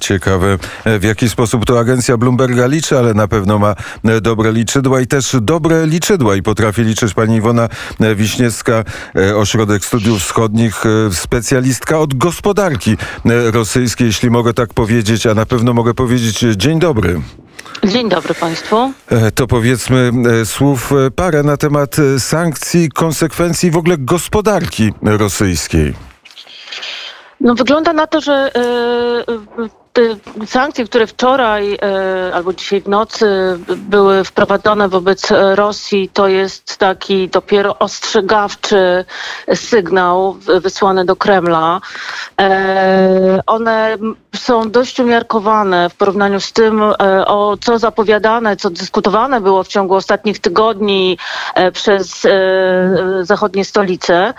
Ciekawe, w jaki sposób to agencja Bloomberga liczy, ale na pewno ma dobre liczydła i też dobre liczydła i potrafi liczyć pani Iwona Wiśniewska, Ośrodek Studiów Wschodnich, specjalistka od gospodarki rosyjskiej, jeśli mogę tak powiedzieć, a na pewno mogę powiedzieć dzień dobry. Dzień dobry Państwu. E, to powiedzmy e, słów e, parę na temat sankcji, konsekwencji w ogóle gospodarki rosyjskiej. No wygląda na to, że te sankcje, które wczoraj e, albo dzisiaj w nocy były wprowadzone wobec Rosji, to jest taki dopiero ostrzegawczy sygnał wysłany do Kremla. E, one są dość umiarkowane w porównaniu z tym, e, o co zapowiadane, co dyskutowane było w ciągu ostatnich tygodni przez zachodnie stolice.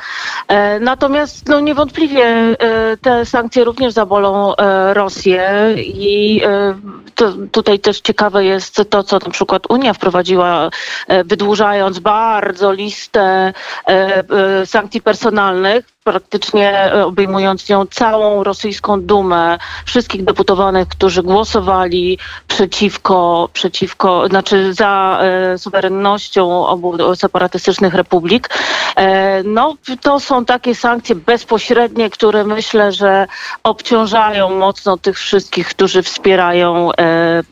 Natomiast no, niewątpliwie te sankcje również zabolą Rosję i e, to, tutaj też ciekawe jest to, co na przykład Unia wprowadziła, e, wydłużając bardzo listę e, sankcji personalnych praktycznie e, obejmując ją całą rosyjską dumę, wszystkich deputowanych, którzy głosowali przeciwko, przeciwko znaczy za e, suwerennością obu separatystycznych republik. E, no, to są takie sankcje bezpośrednie, które myślę, że obciążają mocno tych wszystkich, którzy wspierają e, e,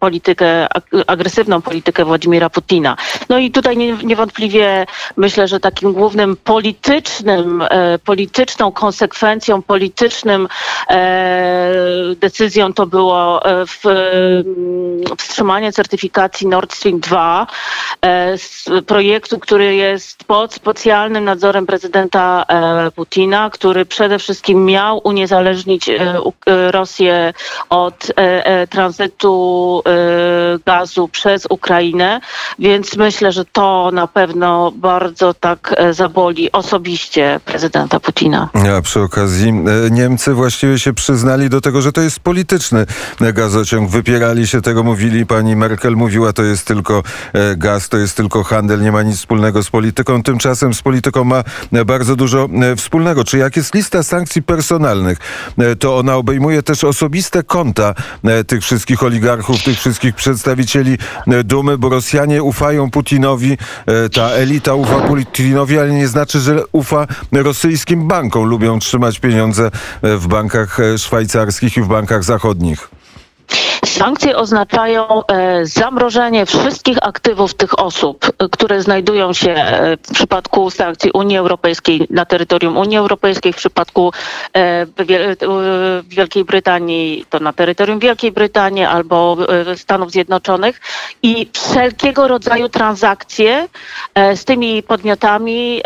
politykę, agresywną politykę Władimira Putina. No i tutaj niewątpliwie myślę, że takim głównym politycznym E, polityczną konsekwencją, politycznym e, decyzją to było e, wstrzymanie certyfikacji Nord Stream 2 projektu, który jest pod specjalnym nadzorem prezydenta Putina, który przede wszystkim miał uniezależnić Rosję od tranzytu gazu przez Ukrainę, więc myślę, że to na pewno bardzo tak zaboli osobiście prezydenta prezydenta Putina. A przy okazji e, Niemcy właściwie się przyznali do tego, że to jest polityczny gazociąg. Wypierali się tego, mówili, pani Merkel mówiła, to jest tylko e, gaz, to jest tylko handel, nie ma nic wspólnego z polityką. Tymczasem z polityką ma bardzo dużo e, wspólnego. Czy jak jest lista sankcji personalnych, to ona obejmuje też osobiste konta tych wszystkich oligarchów, tych wszystkich przedstawicieli dumy, bo Rosjanie ufają Putinowi, ta elita ufa Putinowi, ale nie znaczy, że ufa Rosjanie rosyjskim bankom. Lubią trzymać pieniądze w bankach e, szwajcarskich i w bankach zachodnich. Sankcje oznaczają e, zamrożenie wszystkich aktywów tych osób, e, które znajdują się e, w przypadku sankcji Unii Europejskiej na terytorium Unii Europejskiej, w przypadku Wielkiej Brytanii to na terytorium Wielkiej Brytanii albo Stanów Zjednoczonych. I wszelkiego rodzaju transakcje z tymi podmiotami,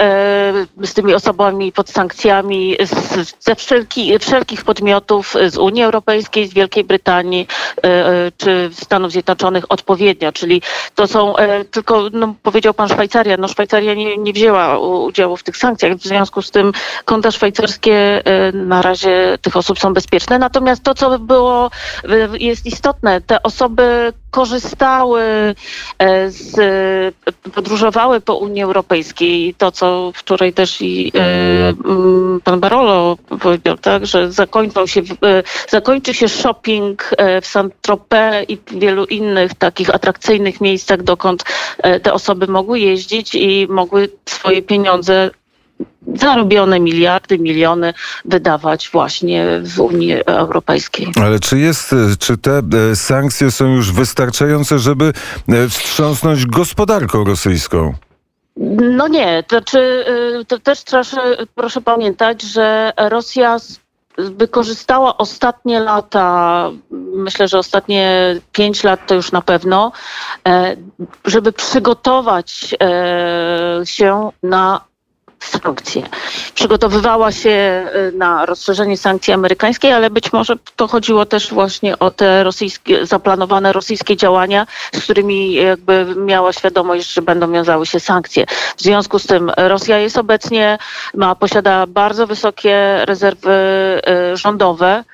z tymi osobami pod sankcjami, ze wszelki, wszelkich podmiotów z Unii Europejskiej, z Wielkiej Brytanii, E, czy Stanów Zjednoczonych odpowiednio, czyli to są e, tylko, no, powiedział pan Szwajcaria, no Szwajcaria nie, nie wzięła udziału w tych sankcjach, w związku z tym konta szwajcarskie e, na razie tych osób są bezpieczne, natomiast to, co było, jest istotne, te osoby korzystały z, podróżowały po Unii Europejskiej, to co wczoraj też i pan Barolo powiedział, tak, że zakończą się, zakończy się shopping w San Tropez i wielu innych takich atrakcyjnych miejscach, dokąd e, te osoby mogły jeździć i mogły swoje pieniądze zarobione miliardy, miliony wydawać właśnie w Unii Europejskiej. Ale czy jest, czy te e, sankcje są już wystarczające, żeby e, wstrząsnąć gospodarką rosyjską? No nie, to, czy, to też proszę, proszę pamiętać, że Rosja wykorzystała ostatnie lata, myślę, że ostatnie pięć lat to już na pewno, e, żeby przygotować e, się na sankcje. Przygotowywała się e, na rozszerzenie sankcji amerykańskiej, ale być może to chodziło też właśnie o te rosyjskie, zaplanowane rosyjskie działania, z którymi jakby miała świadomość, że będą wiązały się sankcje. W związku z tym Rosja jest obecnie, ma, posiada bardzo wysokie rezerwy e, rządowe,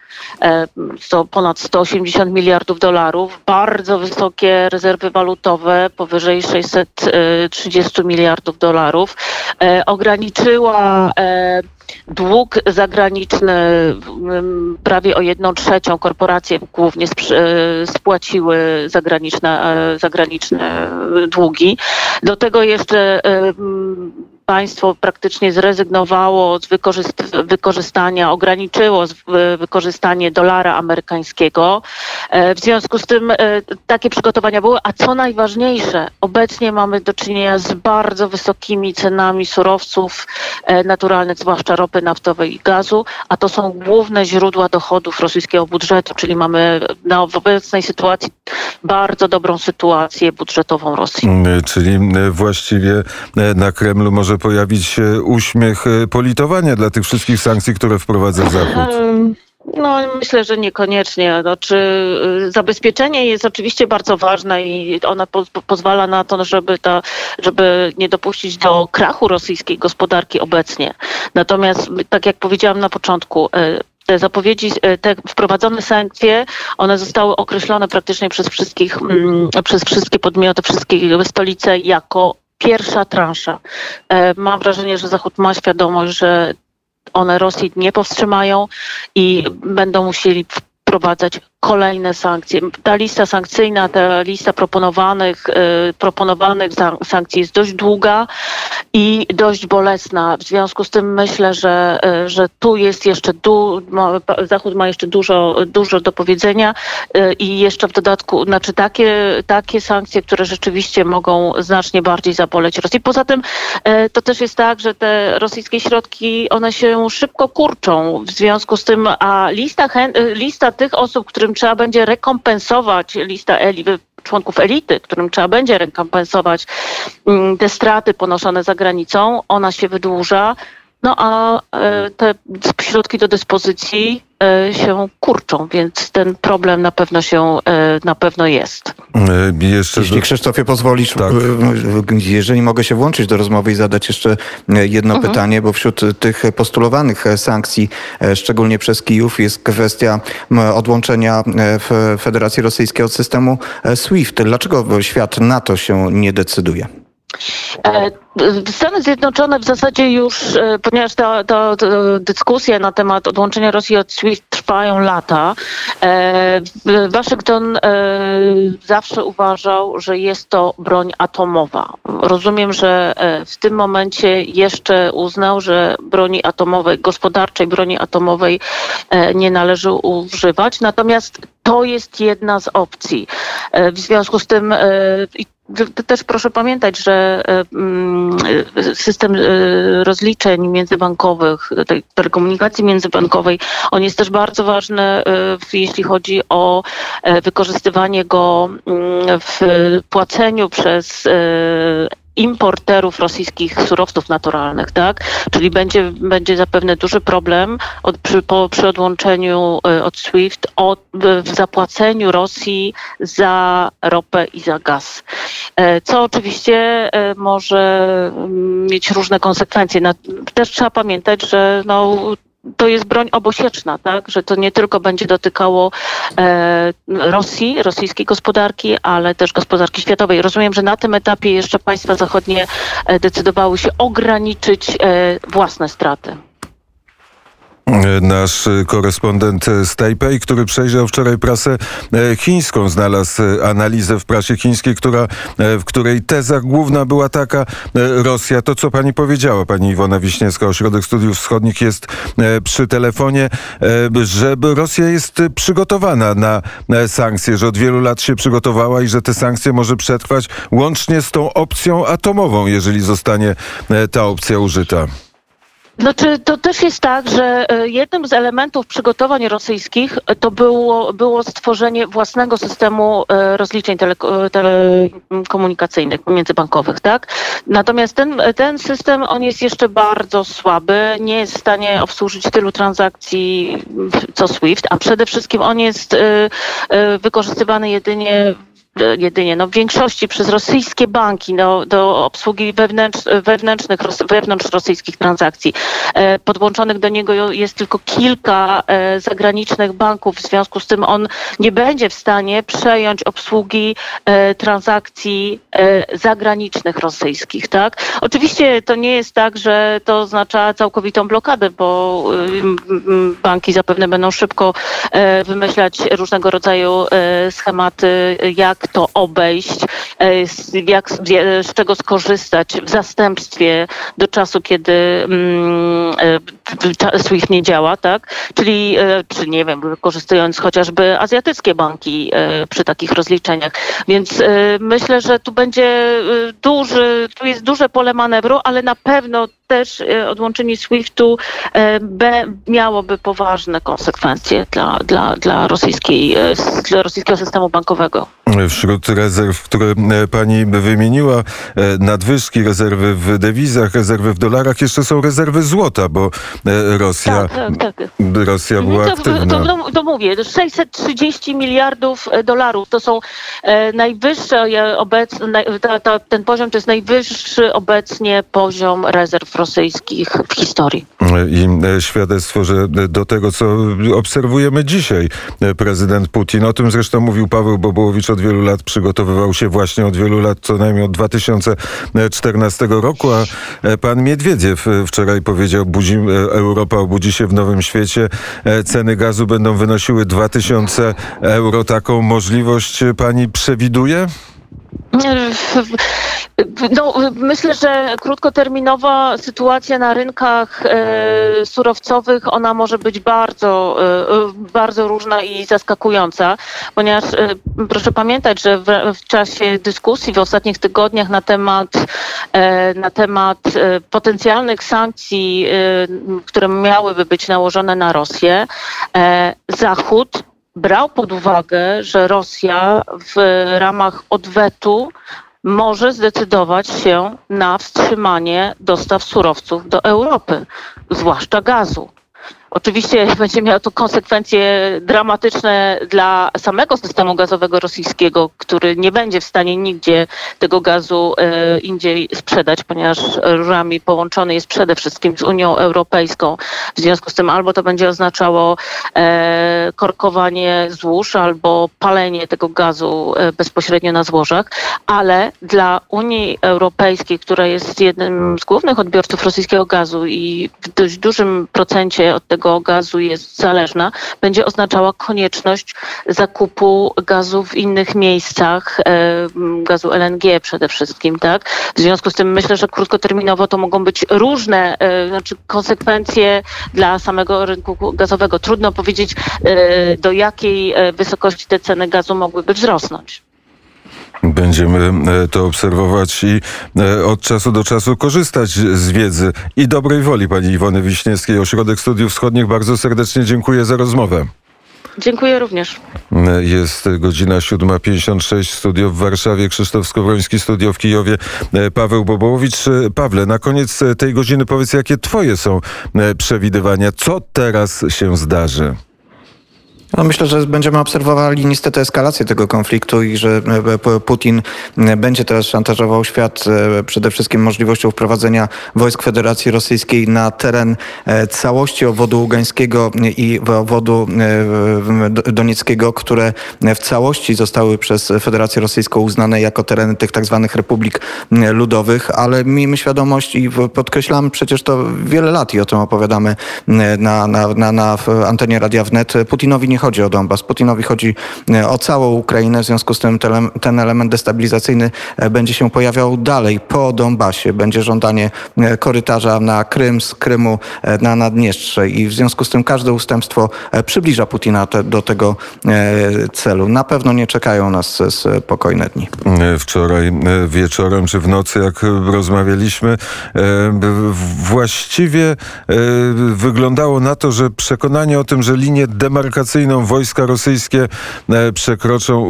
to ponad 180 miliardów dolarów, bardzo wysokie rezerwy walutowe, powyżej 630 miliardów dolarów. E, ograniczyła e, dług zagraniczny prawie o jedną trzecią korporacje głównie e, spłaciły zagraniczne, e, zagraniczne długi. Do tego jeszcze e, państwo praktycznie zrezygnowało z wykorzyst- wykorzystania, ograniczyło wykorzystanie dolara amerykańskiego. E, W związku z tym e, takie przygotowania były, a co najważniejsze, obecnie mamy do czynienia z bardzo wysokimi cenami surowców e, naturalnych, zwłaszcza ropy naftowej i gazu, a to są główne źródła dochodów rosyjskiego budżetu, czyli mamy na, w obecnej sytuacji bardzo dobrą sytuację budżetową Rosji. Czyli właściwie na Kremlu może pojawić się uśmiech e, politowania dla tych wszystkich sankcji, które wprowadza Zachód. No, myślę, że niekoniecznie. Znaczy, y, zabezpieczenie jest oczywiście bardzo ważne i po, pozwala na to, żeby, ta, żeby nie dopuścić do krachu rosyjskiej gospodarki obecnie. Natomiast, tak jak powiedziałam na początku, y, te zapowiedzi, y, te wprowadzone sankcje, one zostały określone praktycznie przez wszystkich, mm, przez wszystkie podmioty, wszystkie stolice jako pierwsza transza. E, Mam wrażenie, że Zachód ma świadomość, że one Rosji nie powstrzymają i będą musieli wprowadzać kolejne sankcje. Ta lista sankcyjna, ta lista proponowanych, y, proponowanych sankcji jest dość długa i dość bolesna. W związku z tym myślę, że, y, że tu jest jeszcze du- Zachód ma jeszcze dużo, dużo do powiedzenia y, i jeszcze w dodatku, znaczy takie, takie sankcje, które rzeczywiście mogą znacznie bardziej zaboleć Rosji. Poza tym to też jest tak, że te rosyjskie środki, one się szybko kurczą. W związku z tym, a lista, lista tych osób, którym trzeba będzie rekompensować, lista eli, członków elity, którym trzeba będzie rekompensować mm, te straty ponoszone za granicą, ona się wydłuża. No a e, te środki do dyspozycji się kurczą, więc ten problem na pewno się e, na pewno jest. E, Jeszcze Jeśli Krzysztofie pozwolisz, Tak. jeżeli mogę się włączyć do rozmowy i zadać jeszcze jedno Mhm. pytanie, bo wśród tych postulowanych e, sankcji, e, szczególnie przez Kijów, jest kwestia odłączenia e, Federacji Rosyjskiej od systemu e, SWIFT. Dlaczego świat na to się nie decyduje? E, Stany Zjednoczone w zasadzie już, e, ponieważ ta, dyskusje na temat odłączenia Rosji od SWIFT trwają lata, e, Waszyngton zawsze uważał, że jest to broń atomowa. Rozumiem, że w tym momencie jeszcze uznał, że broni atomowej, gospodarczej broni atomowej nie należy używać, natomiast to jest jedna z opcji. W związku z tym też proszę pamiętać, że e, mm, e, system e, rozliczeń międzybankowych, telekomunikacji międzybankowej, on jest też bardzo ważny, jeśli chodzi o wykorzystywanie go mm, w płaceniu przez importerów rosyjskich surowców naturalnych, tak? Czyli będzie, będzie zapewne duży problem od, przy, po, przy odłączeniu e, od SWIFT o, w, zapłaceniu Rosji za ropę i za gaz. E, Co oczywiście e, może mm, mieć różne konsekwencje. Też trzeba pamiętać, że no, to jest broń obosieczna, tak? że to nie tylko będzie dotykało e, Rosji, rosyjskiej gospodarki, ale też gospodarki światowej. Rozumiem, że na tym etapie jeszcze państwa zachodnie e, decydowały się ograniczyć e, własne straty. Nasz korespondent z Tajpej, który przejrzał wczoraj prasę e, chińską, znalazł analizę w prasie chińskiej, która, e, w której teza główna była taka, e, Rosja, to co pani powiedziała, pani Iwona Wiśniewska, Ośrodek Studiów Wschodnich jest przy telefonie, że Rosja jest przygotowana na sankcje, że od wielu lat się przygotowała i że te sankcje może przetrwać łącznie z tą opcją atomową, jeżeli zostanie ta opcja użyta. Znaczy, to też jest tak, że e, jednym z elementów przygotowań rosyjskich e, to było, było stworzenie własnego systemu e, rozliczeń teleko- telekomunikacyjnych, międzybankowych, tak? Natomiast ten, ten system, on jest jeszcze bardzo słaby, nie jest w stanie obsłużyć tylu transakcji co SWIFT, a przede wszystkim on jest wykorzystywany jedynie jedynie, no w większości przez rosyjskie banki no, do obsługi wewnętrz, wewnętrznych, wewnątrz rosyjskich transakcji. E, podłączonych do niego jest tylko kilka e, zagranicznych banków, w związku z tym on nie będzie w stanie przejąć obsługi transakcji zagranicznych rosyjskich, tak? Oczywiście to nie jest tak, że to oznacza całkowitą blokadę, bo banki zapewne będą szybko wymyślać różnego rodzaju schematy, jak to obejść, jak, z czego skorzystać w zastępstwie do czasu, kiedy e, SWIFT nie działa, tak? Czyli, e, czy nie wiem, wykorzystując chociażby azjatyckie banki e, przy takich rozliczeniach. Więc myślę, że tu będzie duży, tu jest duże pole manewru, ale na pewno też odłączenie SWIFT-u miałoby poważne konsekwencje dla, dla, dla, rosyjskiej, dla rosyjskiego systemu bankowego. Wśród rezerw, które pani wymieniła, nadwyżki, rezerwy w dewizach, rezerwy w dolarach, jeszcze są rezerwy złota, bo e, Rosja, tak, tak, tak. Rosja była to, aktywna. To, to, to, mówię, 630 miliardów e, dolarów to są e, najwyższe obecnie, ten poziom to jest najwyższy obecnie poziom rezerw rosyjskich w historii. I świadectwo, że do tego, co obserwujemy dzisiaj, prezydent Putin, o tym zresztą mówił Paweł Bobołowicz od wielu lat, przygotowywał się właśnie od wielu lat, co najmniej od 2014 roku, a pan Miedwiediew wczoraj powiedział, budzi, Europa obudzi się w nowym świecie, ceny gazu będą wynosiły 2000 euro. Taką możliwość pani przewiduje? No, myślę, że krótkoterminowa sytuacja na rynkach e, surowcowych, ona może być bardzo, e, bardzo różna i zaskakująca, ponieważ e, proszę pamiętać, że w, w, czasie dyskusji w ostatnich tygodniach na temat, na temat potencjalnych sankcji, które miałyby być nałożone na Rosję, Zachód brał pod uwagę, że Rosja w ramach odwetu może zdecydować się na wstrzymanie dostaw surowców do Europy, zwłaszcza gazu. Oczywiście będzie miało to konsekwencje dramatyczne dla samego systemu gazowego rosyjskiego, który nie będzie w stanie nigdzie tego gazu e, indziej sprzedać, ponieważ rurami połączony jest przede wszystkim z Unią Europejską. W związku z tym albo to będzie oznaczało e, korkowanie złóż, albo palenie tego gazu e, bezpośrednio na złożach, ale dla Unii Europejskiej, która jest jednym z głównych odbiorców rosyjskiego gazu i w dość dużym procencie od tego gazu jest zależna, będzie oznaczała konieczność zakupu gazu w innych miejscach, e, gazu LNG przede wszystkim, tak? W związku z tym myślę, że krótkoterminowo to mogą być różne e, znaczy konsekwencje dla samego rynku gazowego. Trudno powiedzieć, e, do jakiej wysokości te ceny gazu mogłyby wzrosnąć. Będziemy e, to obserwować i e, od czasu do czasu korzystać z wiedzy i dobrej woli pani Iwony Wiśniewskiej. Ośrodek Studiów Wschodnich bardzo serdecznie dziękuję za rozmowę. Dziękuję również. E, jest godzina 7.56, studio w Warszawie, Krzysztof Skowroński, studio w Kijowie, Paweł Bobołowicz. Pawle, na koniec tej godziny powiedz, jakie twoje są przewidywania? Co teraz się zdarzy? No myślę, że będziemy obserwowali niestety eskalację tego konfliktu i że e, Putin e, będzie teraz szantażował świat e, przede wszystkim możliwością wprowadzenia wojsk Federacji Rosyjskiej na teren całości obwodu ługańskiego i obwodu donieckiego, które w całości zostały przez Federację Rosyjską uznane jako tereny tych tak zwanych republik ludowych, ale miejmy świadomość i podkreślam przecież to wiele lat i o tym opowiadamy na, na, na, na antenie Radia Wnet. Putinowi nie chodzi o Donbas. Putinowi chodzi e, o całą Ukrainę, w związku z tym ten element destabilizacyjny e, będzie się pojawiał dalej po Donbasie. Będzie żądanie e, korytarza na Krym, z Krymu na Naddniestrze i w związku z tym każde ustępstwo przybliża Putina te, do tego celu. Na pewno nie czekają nas spokojne dni. Wczoraj wieczorem czy w nocy, jak rozmawialiśmy, właściwie wyglądało na to, że przekonanie o tym, że linię demarkacyjną wojska rosyjskie e, przekroczą,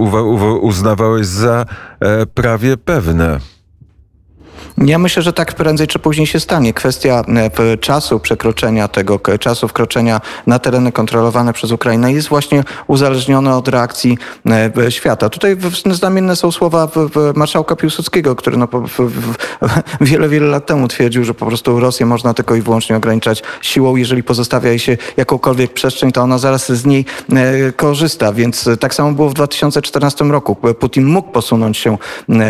uznawałeś za e, prawie pewne. Ja myślę, że tak prędzej czy później się stanie. Kwestia e, czasu przekroczenia tego, czasu wkroczenia na tereny kontrolowane przez Ukrainę jest właśnie uzależniona od reakcji e, świata. Tutaj znamienne są słowa marszałka Piłsudskiego, który no, wiele, wiele lat temu twierdził, że po prostu Rosję można tylko i wyłącznie ograniczać siłą. Jeżeli pozostawia się jakąkolwiek przestrzeń, to ona zaraz z niej e, korzysta. Więc tak samo było w 2014 roku. Putin mógł posunąć się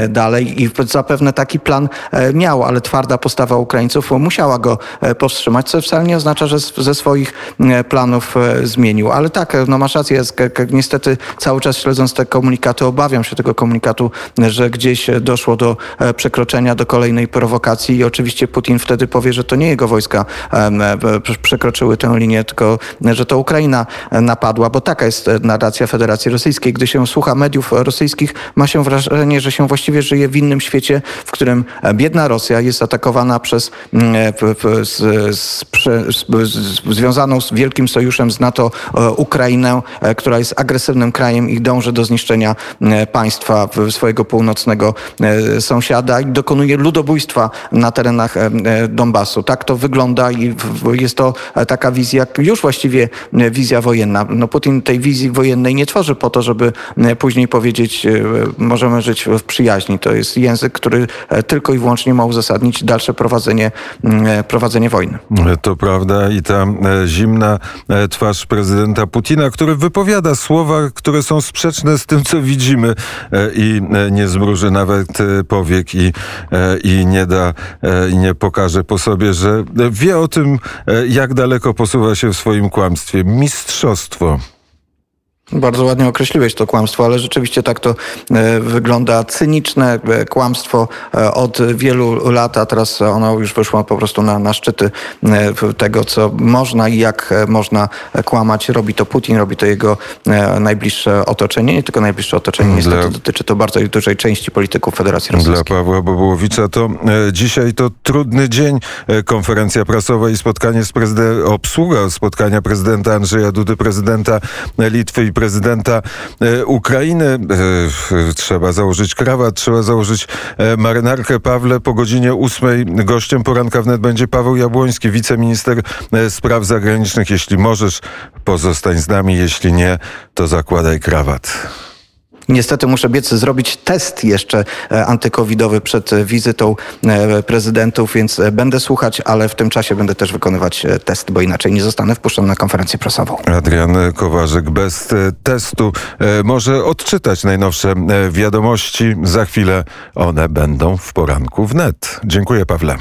dalej i zapewne taki plan miał, ale twarda postawa Ukraińców musiała go e, powstrzymać, co wcale nie oznacza, że ze swoich e, planów e, zmienił. Ale tak, e, no masz rację, niestety cały czas śledząc te komunikaty, obawiam się tego komunikatu, że gdzieś e, doszło do e, przekroczenia, do kolejnej prowokacji i oczywiście Putin wtedy powie, że to nie jego wojska e, przekroczyły tę linię, tylko e, że to Ukraina e, napadła, bo taka jest e, narracja Federacji Rosyjskiej. Gdy się słucha mediów rosyjskich, ma się wrażenie, że się właściwie żyje w innym świecie, w którym e, biedna Rosja jest atakowana przez mm, e, związaną z wielkim sojuszem z NATO e, Ukrainę, e, która jest agresywnym krajem i dąży do zniszczenia państwa swojego północnego sąsiada i dokonuje ludobójstwa na terenach Donbasu. Tak to wygląda i jest to taka wizja, już właściwie wizja wojenna. No Putin tej wizji wojennej nie tworzy po to, żeby później powiedzieć, możemy żyć w przyjaźni. To jest język, który tylko i wyłącznie ma uzasadnić dalsze prowadzenie, mm, e, prowadzenie wojny. To prawda i ta e, zimna e, twarz prezydenta Putina, który wypowiada słowa, które są sprzeczne z tym, co widzimy i nie zmruży nawet powiek i, i nie da i nie pokaże po sobie, że wie o tym, jak daleko posuwa się w swoim kłamstwie. Mistrzostwo. Bardzo ładnie określiłeś to kłamstwo, ale rzeczywiście tak to e, wygląda. Cyniczne e, kłamstwo e, od wielu lat, a teraz ono już wyszło po prostu na, na szczyty tego, co można i jak można kłamać. Robi to Putin, robi to jego najbliższe otoczenie. Nie tylko najbliższe otoczenie, niestety Dla- dotyczy to bardzo dużej części polityków Federacji Dla Rosyjskiej. Pawła Bobołowicza to dzisiaj to trudny dzień. Konferencja prasowa i spotkanie z prezydentem, obsługa spotkania prezydenta Andrzeja Dudy, prezydenta Litwy i prezydenta e, Ukrainy. E, trzeba założyć krawat, trzeba założyć e, marynarkę. Pawle, po godzinie ósmej gościem poranka wnet będzie Paweł Jabłoński, wiceminister spraw zagranicznych. Jeśli możesz, pozostań z nami. Jeśli nie, to zakładaj krawat. Niestety muszę biec zrobić test jeszcze e, antykowidowy przed wizytą e, prezydentów, więc e, będę słuchać, ale w tym czasie będę też wykonywać test, bo inaczej nie zostanę wpuszczony na konferencję prasową. Adrian Kowarzyk bez testu może odczytać najnowsze wiadomości. Za chwilę one będą w poranku wnet. Dziękuję, Pawle.